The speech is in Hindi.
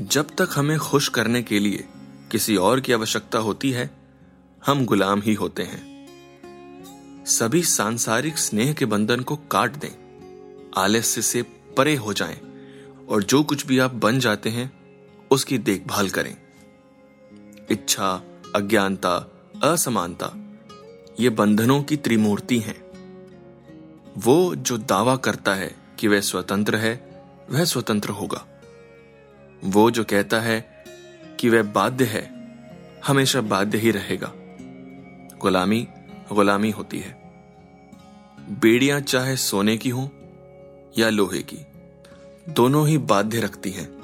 जब तक हमें खुश करने के लिए किसी और की आवश्यकता होती है, हम गुलाम ही होते हैं। सभी सांसारिक स्नेह के बंधन को काट दें, आलस्य से परे हो जाएँ और जो कुछ भी आप बन जाते हैं, उसकी देखभाल करें। इच्छा, अज्ञानता, असमानता, ये बंधनों की त्रिमूर्ति हैं। वो जो दावा करता है कि वह स्वतंत्र है, वह स्वतंत्र होगा। वो जो कहता है कि वह बाध्य है, हमेशा बाध्य ही रहेगा। गुलामी गुलामी होती है। बेड़ियाँ चाहे सोने की हों या लोहे की, दोनों ही बाध्य रखती हैं।